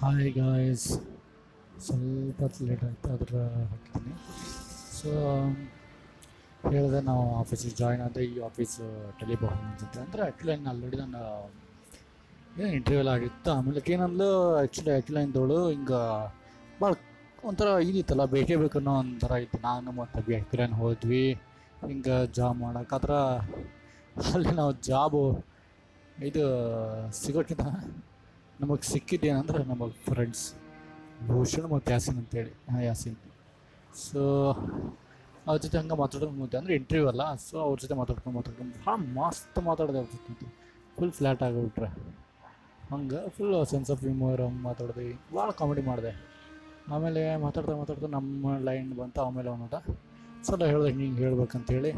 Hi guys ಸ್ವಲ್ಪ late ಆಯಿತು ಅದರ ಹಾಕಿದ್ದೀನಿ ಸೊ ಹೇಳಿದೆ ನಾವು ಆಫೀಸಿಗೆ ಜಾಯ್ನ್ ಆದ ಈ ಆಫೀಸ್ ಟೆಲಿಪರ್ಫಾರ್ಮೆನ್ಸ್ ಅಂತ ಅಂದರೆ ಆ್ಯಕ್ಚುಲಿ ಆಲ್ರೆಡಿ ನಾನು ಏನು ಇಂಟರ್ವ್ಯೂ ಎಲ್ಲ ಆಗಿತ್ತು. ಆಮೇಲೆ ಏನಂದ್ಲು ಆ್ಯಕ್ಚುಲಿ ಆ್ಯಕ್ಚುಲಿ ಅಂದವಳು ಹಿಂಗೆ ಭಾಳ ಒಂಥರ ಇದಿತ್ತಲ್ಲ, ಬೇಕೇ ಬೇಕು ಅನ್ನೋ ಒಂಥರ ಇತ್ತು. ನಾನು ಮತ್ತು ಬಿ ಬ್ಯಾಕ್ರಿಯನ್ ಹೋದ್ವಿ. ಹಿಂಗೆ ಜಾಬ್ ಥರ ಅಲ್ಲಿ ನಾವು ಜಾಬು ಇದು ಸಿಗೋಕ್ಕಿಂತ ನಮಗೆ ಸಿಕ್ಕಿದ್ದೇನಂದ್ರೆ ನಮ್ಮ ಫ್ರೆಂಡ್ಸ್ ಭೂಷಣ್ ಮತ್ತು ಯಾಸಿನ್ ಅಂತೇಳಿ. ಹಾಂ, ಯಾಸಿನ್. ಸೊ ಅವ್ರ ಜೊತೆ ಹಂಗೆ ಮಾತಾಡೋದು ಮುಂದೆ ಅಂದರೆ ಇಂಟರ್ವ್ಯೂ ಅಲ್ಲ. ಸೊ ಅವ್ರ ಜೊತೆ ಮಾತಾಡ್ಕೊಂಡು ಮಾತಾಡ್ಕೊಂಡು ಭಾಳ ಮಸ್ತ್ ಮಾತಾಡೋದು ಅವ್ರ ಜೊತೆ. ಫುಲ್ ಫ್ಲ್ಯಾಟ್ ಆಗಿಬಿಟ್ರೆ ಹಂಗೆ ಫುಲ್ ಸೆನ್ಸ್ ಆಫ್ ಹ್ಯೂಮರ್ ಹಂಗೆ ಮಾತಾಡಿದೆ. ಭಾಳ ಕಾಮಿಡಿ ಮಾಡಿದೆ. ಆಮೇಲೆ ಮಾತಾಡ್ತಾ ಮಾತಾಡ್ತಾ ನಮ್ಮ ಲೈನ್ ಬಂತು. ಆಮೇಲೆ ಅವನದ ಸೊ ನಾ ಹೇಳಿದೆ ಹಿಂಗೆ ಹೇಳ್ಬೇಕಂತೇಳಿ.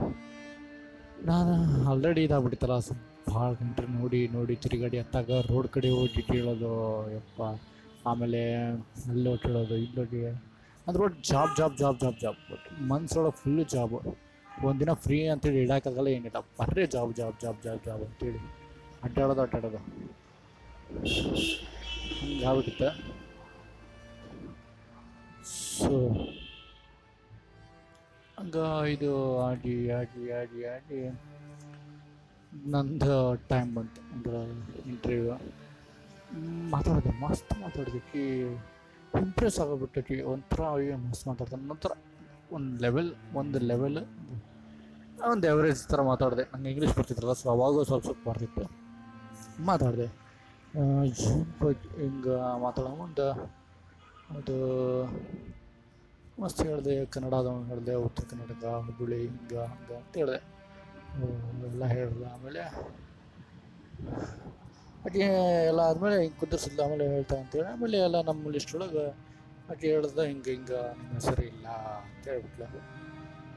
ನಾನು ಆಲ್ರೆಡಿ ಇದಾಗ್ಬಿಟ್ಟಿತ್ತಲ್ಲ ಭಾಳ ಗಂಟೆ ನೋಡಿ ನೋಡಿ ತಿರುಗಾಡಿ ಅತ್ತಾಗ ರೋಡ್ ಕಡೆ ಹೋಗಿ ಕೇಳೋದು, ಯಪ್ಪ, ಆಮೇಲೆ ಅಲ್ಲಿ ಹೋಗಿ ಇಲ್ಲೋಗಿ. ಅಂದ್ರೆ ಒಟ್ಟು job job job job job but ಮನ್ಸೊಳಗೆ full job ಒಂದಿನ ಫ್ರೀ ಅಂತೇಳಿ ಇಡೋಕ್ಕಾಗಲ್ಲ ಏನಿಲ್ಲ. ಬರ್ರೆ job job job job job ಅಂತೇಳಿ. ಅಡ್ಡಾಡೋದು ಅಡ್ಡಾಡೋದು. ಹಂಗೆ ಸೊ ಹಂಗ ಇದು ಆಡಿ ಆಡಿ ಆಡಿ ಆಡಿ ನಂದು ಟೈಮ್ ಬಂತು. ಅಂದ್ರೆ ಇಂಟರ್ವ್ಯೂ ಮಾತಾಡಿದೆ, ಮಸ್ತ್ ಮಾತಾಡಿದಕ್ಕೆ ಇಂಪ್ರೆಸ್ ಆಗೋಗ್ಬಿಟ್ಟೈತಿ ಒಂಥರ ಮಸ್ತ್ ಮಾತಾಡ್ತಾನೆ ನಂತರ ಒಂದು ಲೆವೆಲ್ ಒಂದು ಲೆವೆಲ್ ಒಂದು ಎವರೇಜ್ ಥರ ಮಾತಾಡಿದೆ. ನಂಗೆ ಇಂಗ್ಲೀಷ್ ಬರ್ತಿತ್ತಲ್ಲ ಸೊ ಅವಾಗೂ ಸ್ವಲ್ಪ ಸ್ವಲ್ಪ ಬರ್ತಿತ್ತು. ಮಾತಾಡಿದೆ. ಹಿಂಗೆ ಮಾತಾಡೋ ಒಂದು ಅದು ಮಸ್ತ್ ಹೇಳಿದೆ ಕನ್ನಡದವನು ಹೇಳಿದೆ, ಉತ್ತರ ಕನ್ನಡದ ಹುಬ್ಬಳ್ಳಿ ಹಿಂಗ, ಹಂಗ ಅಂತ ಹೇಳಿದೆ. ಎಲ್ಲ ಹೇಳಿದೆ. ಆಮೇಲೆ ಆಕೆ ಎಲ್ಲ ಆದಮೇಲೆ ಹಿಂಗೆ ಕುದುರ್ಸಿದ್ಲು, ಆಮೇಲೆ ಹೇಳ್ತಾ ಅಂತೇಳಿ ಆಮೇಲೆ ಎಲ್ಲ ನಮ್ಮ ಲಿಸ್ಟೊಳಗೆ ಆಕೆ ಹೇಳ್ದೆ, ಹಿಂಗೆ ಹಿಂಗೆ ನಿಮ್ಮ ಹೆಸರು ಇಲ್ಲ ಅಂತ ಹೇಳ್ಬಿಟ್ಲ.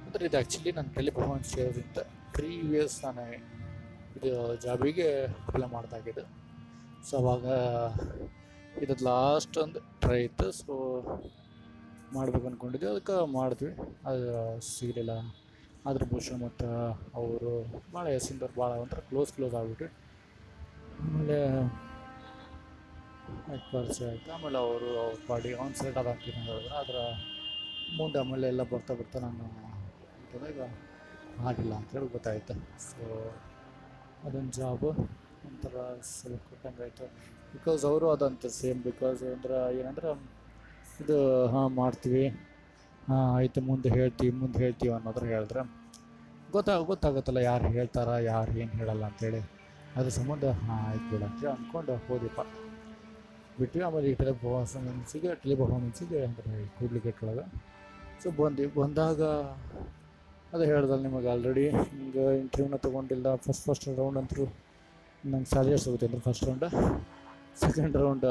ಅಂದ್ರೆ ಇದು ಆ್ಯಕ್ಚುಲಿ ನನ್ನ ಟೆಲಿ ಪರ್ಫಾರ್ಮೆನ್ಸ್ ಇರೋದ್ರಿಂದ ಪ್ರೀವಿಯಸ್ ನಾನು ಇದು ಜಾಬಿಗೆ ಅಪ್ಲೈ ಮಾಡ್ದಾಗಿದ್ದು ಸೊ ಅವಾಗ ಇದು ಲಾಸ್ಟ್ ಒಂದು ಟ್ರೈ ಇತ್ತು. ಸೊ ಮಾಡ್ಬೇಕು ಅಂದ್ಕೊಂಡಿದ್ವಿ ಅದಕ್ಕೆ ಮಾಡಿದ್ವಿ. ಅದು ಸಿಗಲಿಲ್ಲ ಅದ್ರ ಭೂಷಣ ಮತ್ತು ಅವರು ಭಾಳ ಹೆಸರು ಭಾಳ ಒಂಥರ ಕ್ಲೋಸ್ ಕ್ಲೋಸ್ ಆಗಿಬಿಟ್ರಿ ಆಮೇಲೆ ಪರಿಚಯ ಆಯಿತು. ಆಮೇಲೆ ಅವರು ಅವ್ರ ಪಾಡಿ ಅವ್ನು ಸೆಲೆಕ್ಟ್ ಅದ ಅಂತ ಹೇಳಿದ್ರು. ಅದರ ಮುಂದೆ ಆಮೇಲೆ ಎಲ್ಲ ಬರ್ತಾ ಬರ್ತಾ ನಾನು ಈಗ ಆಗಿಲ್ಲ ಅಂತೇಳಿ ಗೊತ್ತಾಯಿತು. ಸೊ ಅದೊಂದು ಜಾಬು ಒಂಥರ ಸ್ವಲ್ಪ ಕೊಟ್ಟಂಗೆ ಆಯಿತು ಬಿಕಾಸ್ ಅವರು ಅದಂತ ಸೇಮ್ ಬಿಕಾಸ್ ಅಂದ್ರೆ ಏನಂದ್ರೆ ಇದು, ಹಾಂ, ಮಾಡ್ತೀವಿ. ಹಾಂ, ಆಯಿತು, ಮುಂದೆ ಹೇಳ್ತೀವಿ ಮುಂದೆ ಹೇಳ್ತೀವಿ ಅನ್ನೋದ್ರ ಹೇಳಿದ್ರೆ ಗೊತ್ತಾಗ ಗೊತ್ತಾಗುತ್ತಲ್ಲ ಯಾರು ಹೇಳ್ತಾರ, ಯಾರು ಏನು ಹೇಳಲ್ಲ ಅಂತೇಳಿ. ಅದ್ರ ಸಂಬಂಧ, ಹಾಂ, ಆಯ್ತು ಬಿಡ ಅಂತೇಳಿ ಅಂದ್ಕೊಂಡು ಹೋದಿಪ್ಪ ಬಿಟ್ವಿ ಆಮೇಲೆ ಈ ಟೆಲಿ ಪರ್ಫಾರ್ಮೆನ್ಸಿಗೆ ಟೆಲಿ ಪರ್ಫಾರ್ಮೆನ್ಸಿಗೆ ಅಂದರೆ ಕೂಡ್ಲಿಕ್ಕೆ ಒಳಗೆ ಸೊ ಬಂದ್ವಿ. ಬಂದಾಗ ಅದು ಹೇಳ್ದಲ್ಲ ನಿಮಗೆ ಆಲ್ರೆಡಿ ಹಿಂಗೆ ಇಂಟರ್ವ್ಯೂನ ತೊಗೊಂಡಿಲ್ಲ. ಫಸ್ಟ್ ಫಸ್ಟ್ ರೌಂಡ್ ಅಂತೂ ನಂಗೆ ಸ್ಯಾಲರಿ ಸಿಗುತ್ತೆ ಅಂದ್ರೆ ಫಸ್ಟ್ ರೌಂಡ್ ಸೆಕೆಂಡ್ ರೌಂಡ್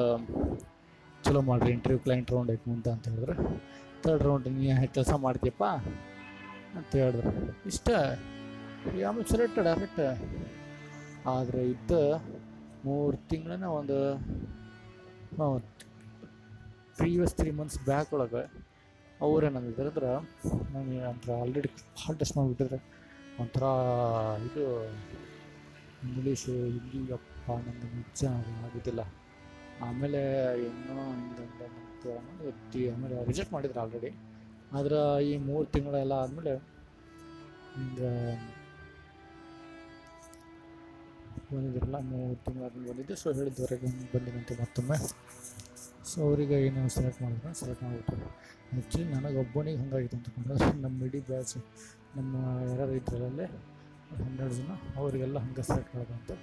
ಚಲೋ ಮಾಡಿರಿ ಇಂಟರ್ವ್ಯೂ ಕ್ಲೈಂಟ್ ರೌಂಡ್ ಐತೆ ಮುಂದೆ ಅಂತ ಹೇಳಿದ್ರೆ. ತರ್ಡ್ ರೌಂಡ್ ನೀ ಕೆಲಸ ಮಾಡ್ತೀಯಪ್ಪ? ಅಂತ ಹೇಳಿದ್ರು. ಇಷ್ಟ. ಆಮೇಲೆ ಸೆಲೆಕ್ಟೆಡ್ ಡೈರೆಕ್ಟ್ ಆದರೆ ಇದ್ದ ಮೂರು ತಿಂಗಳನ್ನ ಒಂದು ಪ್ರೀವಿಯಸ್ ತ್ರೀ ಮಂತ್ಸ್ ಬ್ಯಾಕ್ ಒಳಗೆ ಅವ್ರೇನಂದಿದ್ದಾರೆ ಅಂದ್ರೆ ನನಗೆ ಒಂಥರ ಆಲ್ರೆಡಿ ಹಾಲ್ ಟೆಸ್ಟ್ ಮಾಡಿಬಿಟ್ಟಿದ್ರೆ. ಒಂಥರ ಇದು ಇಂಗ್ಲೀಷು ಹಿಂದಿಗಪ್ಪ ನನಗೆ ನಿಜ ಆಗೋದಿಲ್ಲ. ಆಮೇಲೆ ಇನ್ನೂ ಹಿಂದೆ ಎತ್ತಿ ಆಮೇಲೆ ರಿಜೆಕ್ಟ್ ಮಾಡಿದ್ರು ಆಲ್ರೆಡಿ ಆದ್ರೆ ಈ ಮೂರು ತಿಂಗಳೆಲ್ಲ ಆದಮೇಲೆ ಹಿಂಗೆ ಬಂದಿದ್ರಲ್ಲ, ಮೂರು ತಿಂಗಳಾದ್ಮೇಲೆ ಬಂದಿದ್ದೆ. ಸೊ ಹೇಳಿದ್ದವರೆಗೆ ಬಂದಿನಂತೆ ಮತ್ತೊಮ್ಮೆ. ಸೊ ಅವರಿಗೆ ಏನು ಸೆಲೆಕ್ಟ್ ಮಾಡಿದ್ರೆ? ಸೆಲೆಕ್ಟ್ ಮಾಡಿಬಿಟ್ರು. ಆ್ಯಕ್ಚುಲಿ ನನಗೆ ಒಬ್ಬನಿಗೆ ಹಂಗಾಗಿತ್ತು ಅಂತಕೊಂಡ್ರೆ ನಮ್ಮ ಇಡೀ ಬ್ಯಾಚ್ ನಮ್ಮ ಯಾರು ಇದ್ರಲ್ಲೇ ಹನ್ನೆರಡು ಜನ, ಅವರಿಗೆಲ್ಲ ಹಂಗೆ ಸೆಲೆಕ್ಟ್ ಮಾಡಿದಂತೆ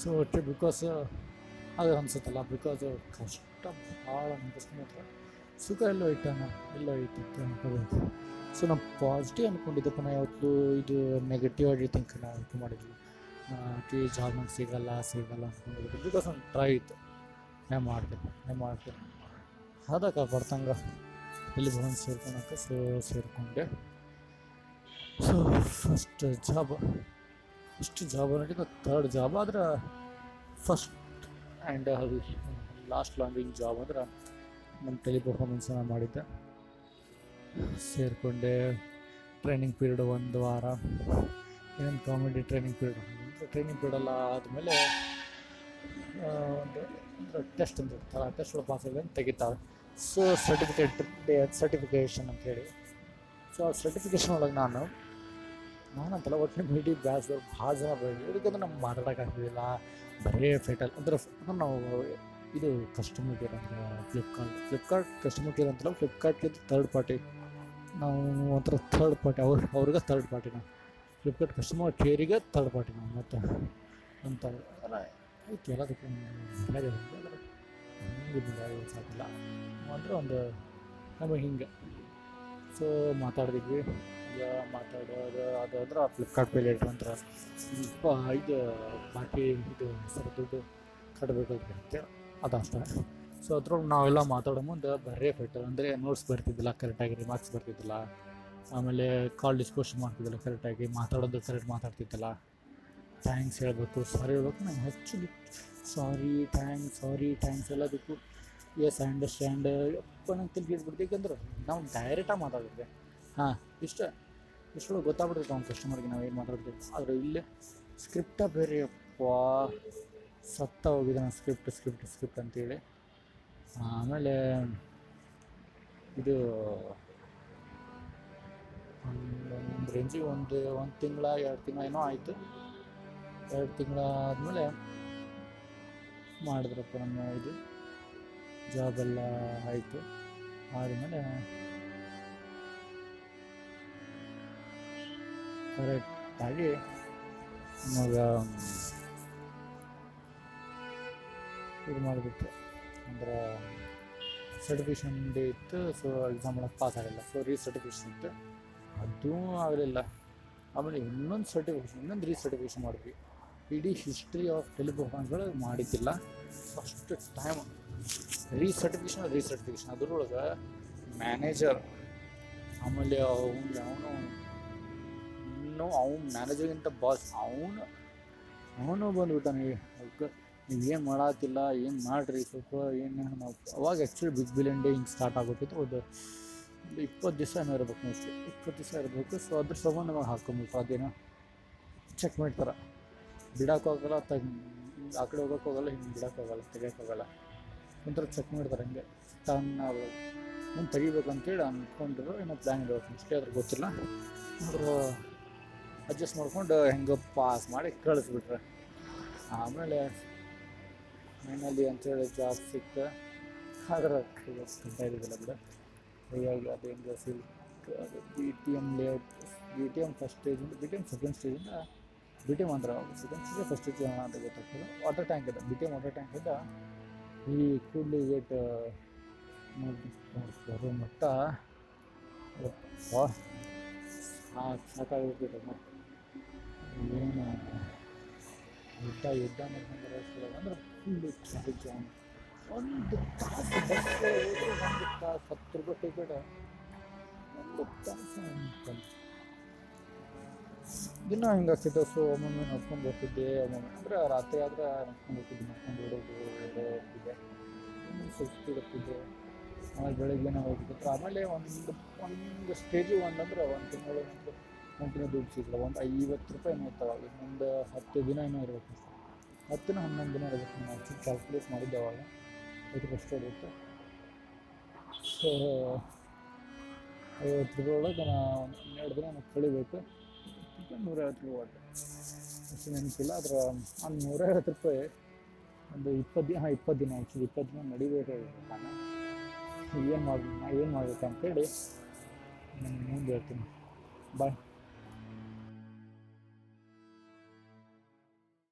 ಸೊ ಬಿಕಾಸ್ ಅದು ಅನ್ಸುತ್ತಲ್ಲ ಬಿಕಾಸ್ ಕಷ್ಟ ಭಾಳ ಅನ್ಪಿಸ್ಕೊಂಡ್ರೆ ಸುಖ ಎಲ್ಲೋ ಇಟ್ಟಾನ ಎಲ್ಲೋ ಇಟ್ಟಿತ್ತು ಅನ್ಕೋಬೇಕು ಸೊ ನಾವು ಪಾಸಿಟಿವ್ ಅಂದ್ಕೊಂಡಿದ್ದಪ್ಪ ನಾ ಯಾವತ್ತೂ ಇದು ನೆಗೆಟಿವ್ ಆಗಿ ಥಿಂಕ್ ನಾವು ಮಾಡಿದ್ವಿ. ಟಿ ಜಾಬ್ ನಂಗೆ ಸಿಗಲ್ಲ ಸಿಗಲ್ಲ ಅಂದ್ಕೊಂಡಿದ್ದು ಬಿಕಾಸ್ ಒಂದು ಟ್ರೈ ಇತ್ತು. ನಾ ಮಾಡಿದೆ ನಾ ಮಾಡಿದೆ. ಅದಕ್ಕೆ ಬರ್ತಂಗ ಇಲ್ಲಿ ಬಂದು ಸೇರ್ಕೊಳಕ್ಕೆ ಸೊ, ಸೇರಿಕೊಂಡೆ. So first job first job ಅನ್ನೋಕ್ಕಿಂತ third job ಆದ್ರೆ first and last longing job ಅಂದ್ರೆ ನನ್ನ ಟೆಲಿ ಪರ್ಫಾರ್ಮೆನ್ಸನ್ನು ಮಾಡಿದ್ದೆ. ಸೇರಿಕೊಂಡೆ ಟ್ರೈನಿಂಗ್ ಪೀರಿಯಡ್ ಒಂದು ವಾರ. ಏನೇನು ಕಾಮಿಡಿ ಟ್ರೈನಿಂಗ್ ಪೀರಿಯಡ್ ಟ್ರೈನಿಂಗ್ ಪೀರಿಯಡೆಲ್ಲ ಆದಮೇಲೆ ಒಂದು ಟೆಸ್ಟ್ ಅಂತ ಇರ್ತಾರೆ ಆ ಟೆಸ್ಟ್ ಪಾಸ್ ಆಗಿದೆ ಅಂತ ತೆಗಿತಾರೆ. ಸೊ ಸರ್ಟಿಫಿಕೇಟ್ ಸರ್ಟಿಫಿಕೇಷನ್ ಅಂತೇಳಿ ಸೊ ಆ ಸರ್ಟಿಫಿಕೇಷನ್ ಒಳಗೆ ನಾನು ನಾನಂತಲ್ಲ ಒಟ್ಟು ಮೀಡಿ ಬ್ಯಾಸ್ದವ್ರು ಭಾಳ ಜನ ಇದಕ್ಕೆ ಅಂದ್ರೆ ನಮ್ಗೆ ಮಾತಾಡೋಕ್ಕಾಗ್ತಿದ್ದಿಲ್ಲ ಬರೇ ಫೇಟಲ್ ಅಂದ್ರೆ ಅಂದ್ರೆ ನಾವು ಇದು ಕಸ್ಟಮರ್ ಕೇರ್ ಅಂದ್ರೆ ಫ್ಲಿಪ್ಕಾರ್ಟ್ ಫ್ಲಿಪ್ಕಾರ್ಟ್ ಕಸ್ಟಮರ್ ಕೇರ್ ಅಂತಲ್ಲ ಫ್ಲಿಪ್ಕಾರ್ಟ್ಗೆ ಥರ್ಡ್ ಪಾರ್ಟಿ ನಾವು ಒಂಥರ ಥರ್ಡ್ ಪಾರ್ಟಿ ಅವ್ರು ಅವ್ರಿಗೆ ಥರ್ಡ್ ಪಾರ್ಟಿನ ಫ್ಲಿಪ್ಕಾರ್ಟ್ ಕಸ್ಟಮರ್ ಕೇರಿಗೆ ಥರ್ಡ್ ಪಾರ್ಟಿ ನಾವು. ಮತ್ತು ಅಂತ ಹಂಗೆ ಸಾಕಿಲ್ಲ. ಅಂದರೆ ಒಂದು, ನಮಗೆ ಹಿಂಗೆ. ಸೊ ಮಾತಾಡಿದ್ವಿ. ಈಗ ಮಾತಾಡೋದು, ಅದು ಅಂದ್ರೆ ಫ್ಲಿಪ್ಕಾರ್ಟ್ ಮೇಲೆ ಇಟ್ಕೊಂಡ್ರೆ ಇದು ಬಾಕಿ ಇದು ಹೆಸರು ದುಡ್ಡು ಕಟ್ಟಬೇಕಾಗಿರುತ್ತೆ ಅದು ಅಷ್ಟೇ ಸೊ ಅದ್ರೊಳಗೆ ನಾವೆಲ್ಲ ಮಾತಾಡೋ ಮುಂದೆ ಬರೇ ಫೆಟರ್ ಅಂದರೆ ನೋಟ್ಸ್ ಬರ್ತಿದ್ದಿಲ್ಲ ಕರೆಕ್ಟಾಗಿ ರಿಮಾರ್ಕ್ಸ್ ಬರ್ತಿದ್ದಿಲ್ಲ. ಆಮೇಲೆ ಕಾಲ್ ಡಿಸ್ಕೋಷನ್ ಮಾಡ್ತಿದ್ದಿಲ್ಲ ಕರೆಕ್ಟಾಗಿ ಮಾತಾಡೋದು ಕರೆಕ್ಟ್ ಮಾತಾಡ್ತಿದ್ದಿಲ್ಲ. ಥ್ಯಾಂಕ್ಸ್ ಹೇಳಬೇಕು ಸಾರಿ ಹೇಳ್ಬೇಕು, ನಾನು ಹೆಚ್ಚು ಸಾರಿ ಥ್ಯಾಂಕ್ಸ್ ಸಾರಿ ಥ್ಯಾಂಕ್ಸ್ ಎಲ್ಲದಕ್ಕೂ ಎಸ್ ಅಂಡರ್ಸ್ಟ್ಯಾಂಡ್ ಅಪ್ಪ ನಂಗೆ ಯಾಕಂದ್ರೆ ನಾವು ಡೈರೆಕ್ಟಾಗಿ ಮಾತಾಡಿದ್ವಿ ಹಾಂ. ಇಷ್ಟೇ. ಇಷ್ಟೊಳಗೆ ಗೊತ್ತಾಗ್ಬಿಡ್ತೈತೆ ಅವ್ನ ಕಸ್ಟಮರ್ಗೆ ನಾವು ಏನು ಮಾತಾಡ್ತೀವಿ ಆದರೆ ಇಲ್ಲೇ ಸ್ಕ್ರಿಪ್ಟ ಬೇರೆಯಪ್ಪ ಸತ್ತ ಹೋಗಿದೆ ನಾನು ಸ್ಕ್ರಿಪ್ಟ್ ಸ್ಕ್ರಿಪ್ಟ್ ಸ್ಕ್ರಿಪ್ಟ್ ಅಂತೇಳಿ. ಆಮೇಲೆ ಇದು ಒಂದು ರೇಂಜಿಗೆ ಒಂದು ಒಂದು ತಿಂಗಳ, ಎರಡು ತಿಂಗಳ ಏನೋ ಆಯಿತು. ಎರಡು ತಿಂಗಳ ಆದಮೇಲೆ ಮಾಡಿದ್ರಪ್ಪ ನಮ್ಮ ಇದು. ಜಾಬೆಲ್ಲ ಆಯಿತು. ಆದಮೇಲೆ ಕರೆಕ್ಟಾಗಿ ಮಗ ಇದು ಮಾಡಿಬಿಟ್ಟು ಅಂದ್ರೆ ಸರ್ಟಿಫಿಕೇಷನ್ ಡೇ ಇತ್ತು ಸೊ ಎಕ್ಸಾಮ್ ಮಾಡೋಕ್ಕೆ ಪಾಸ್ ಆಗಲಿಲ್ಲ ಸೊ ರೀ ಸರ್ಟಿಫಿಕೇಷನ್ ಇತ್ತು. ಅದೂ ಆಗಲಿಲ್ಲ. ಆಮೇಲೆ ಇನ್ನೊಂದು ಸರ್ಟಿಫಿಕೇಷನ್ ಇನ್ನೊಂದು ರೀ ಸರ್ಟಿಫಿಕೇಷನ್ ಮಾಡಿದ್ವಿ. ಇಡೀ ಹಿಸ್ಟ್ರಿ ಆಫ್ ಟೆಲಿಪರ್ಫಾರ್ಮೆನ್ಸ್ಗಳು ಮಾಡಿದ್ದಿಲ್ಲ. First time recertification recertification ಅದ್ರೊಳಗೆ ಮ್ಯಾನೇಜರ್ ಆಮೇಲೆ ಅವ್ನು ಅವನು ಅವ್ನು ಮ್ಯಾನೇಜರ್ಗಿಂತ ಬಾಸ್ ಅವನು ಅವನು ಬಂದ್ಬಿಟ್ಟಾನೆ ನೀವು ಏನು ಮಾಡತ್ತಿಲ್ಲ ಏನು ಮಾಡಿರಿ, ಸ್ವಲ್ಪ ಏನು ನಾವು ಅವಾಗ ಆ್ಯಕ್ಚುಲಿ ಬಿಗ್ ಬಿಲಿಯನ್ ಡೇ ಹಿಂಗೆ ಸ್ಟಾರ್ಟ್ ಆಗೋತಿತ್ತು ಒಂದು ಒಂದು ಇಪ್ಪತ್ತು ದಿವಸ ಏನೋ ಇರ್ಬೇಕು ಮೋಸ್ಟ್ಲಿ ಇಪ್ಪತ್ತು ದಿವಸ ಇರಬೇಕು. ಸೊ ಅದ್ರ ಸಂಬಂಧ ನಮಗೆ ಹಾಕೊಂಬಿಟ್ರು ಅದೇನೋ ಚೆಕ್ ಮಾಡ್ತಾರೆ. ಬಿಡೋಕ್ಕಾಗಲ್ಲ ತೆಗ್, ಆ ಕಡೆ ಹೋಗೋಕ್ಕಾಗಲ್ಲ ಹಿಂಗೆ ಬಿಡೋಕ್ಕಾಗಲ್ಲ ತೆಗಿಯೋಕ್ಕಾಗಲ್ಲ ಒಂಥರ ಚೆಕ್ ಮಾಡ್ತಾರೆ ಹಂಗೆ. ತನ್ನ ಮುಂದೆ ತೆಗಿಬೇಕಂತೇಳಿ ಅಂದ್ಕೊಂಡಿರೋ ಏನೋ ಪ್ಲ್ಯಾನ್ ಇರಬೇಕು ಮೋಸ್ಟ್ಲಿ ಅದ್ರ ಗೊತ್ತಿಲ್ಲ. ಆದ್ರೆ ಅಡ್ಜಸ್ಟ್ ಮಾಡ್ಕೊಂಡು ಹೆಂಗೆ ಪಾಸ್ ಮಾಡಿ ಕಳಿಸ್ಬಿಟ್ರೆ. ಆಮೇಲೆ ಫೈನಲಿ ಅಂತೇಳಿ ಜಾಬ್ ಸಿಕ್ತು. ಆದ್ರೆ ಕಟ್ತಾ ಇದ್ದಿಲ್ಲ ಬಿಡ. ಹೀಗಾಗಿ ಅದು ಹೆಂಗೆ ಸಿಲ್ಕ್ ಅದು B T M layout B T M first ಸ್ಟೇಜಿಂದ B T M second ಸ್ಟೇಜಿಂದ ಬಿ ಟಿ ಎಂ ಅಂದ್ರೆ ಸೆಕೆಂಡ್ ಸ್ಟೇಜ್ ಫಸ್ಟ್ ಸ್ಟೇಜ್ ಅಂತ ಗೊತ್ತಾಗ್ತದೆ. ವಾಟರ್ ಟ್ಯಾಂಕ್ ಇದೆ. B T M water tank ಇಂದ ಈ ಕೂಡ್ಲಿ ಗೇಟ್ ಬರೋ ಮಟ್ಟ ಸಾಕು ಸಾಕಾಗಿರ್ತೈತೆ ಮತ್ತೆ ಯುದ್ಧ ಅಂದ್ರೆ ಒಂದು ರೂಪಾಯಿ ಟಿಕೆಟ್ ದಿನ ಹಿಂಗಾಗ್ತಿತ್ತು ಸೊ ಒಮ್ಮೊಮ್ಮೆ ನಡ್ಕೊಂಡು ಬರ್ತಿದ್ದೆ ಒಮ್ಮೊಮ್ಮೆ ಅಂದ್ರೆ ರಾತ್ರಿ ಆದ್ರೆ ನಡ್ಕೊಂಡು ಹೋಗ್ತಿದ್ದೆ ನಡ್ಕೊಂಡು ಓಡೋ ಹೋಗ್ತಿದ್ದೆ ಆಮೇಲೆ ಬೆಳಗ್ಗೆ ನಾವು ಹೋಗ್ತಿತ್ತು ಆಮೇಲೆ ಒಂದು ಒಂದು ಸ್ಟೇಜಿಗೆ ಒಂದಂದ್ರೆ ಒಂದು ತಿಂಗಳು ಒಂದು ಒಂದು ತಿಂಗಳು ದುಡ್ಡು ಸಿಗಲ್ಲ ಒಂದು ಐವತ್ತು ರೂಪಾಯಿ ಇತ್ತು ಅವಾಗ ಇನ್ನೊಂದು ಹತ್ತು ದಿನ ಏನೋ ಇರಬೇಕು ಹತ್ತಿನ ಹನ್ನೊಂದು ದಿನ ಇರಬೇಕು ಆ್ಯಕ್ಚುಲಿ ಕ್ಯಾಲ್ಕುಲೇಟ್ ಮಾಡಿದ್ದೆ ಅವಾಗ. ಐದು ಅಷ್ಟೇ ಇರುತ್ತೆ ಸೊ ಐವತ್ತು ರೂಪಾಯಿ ಒಳಗೆ ನಾನು ಹನ್ನೆರಡು ದಿನ ನಾನು ಕಳಿಬೇಕು. ನೂರೈವತ್ತು ರೂಪಾಯಿ ಒಟ್ಟು ಅಷ್ಟು ನೆನಪಿಲ್ಲ. ಆದ್ರೆ ಆ ನೂರೈವತ್ತು ರೂಪಾಯಿ ಒಂದು ಇಪ್ಪತ್ತು ದಿನ, ಹಾಂ, ಇಪ್ಪತ್ತು ದಿನ ಆ್ಯಕ್ಚುಲಿ ಇಪ್ಪತ್ತು ದಿನ ನಡಿಬೇಕಾಗಿತ್ತು ನಾನು. ಏನು ಮಾಡಿ ಏನು ಮಾಡ್ಬೇಕು ಅಂತೇಳಿ ನಾನು ಮುಂದೆ ಹೇಳ್ತೀನಿ. ಬಾಯ್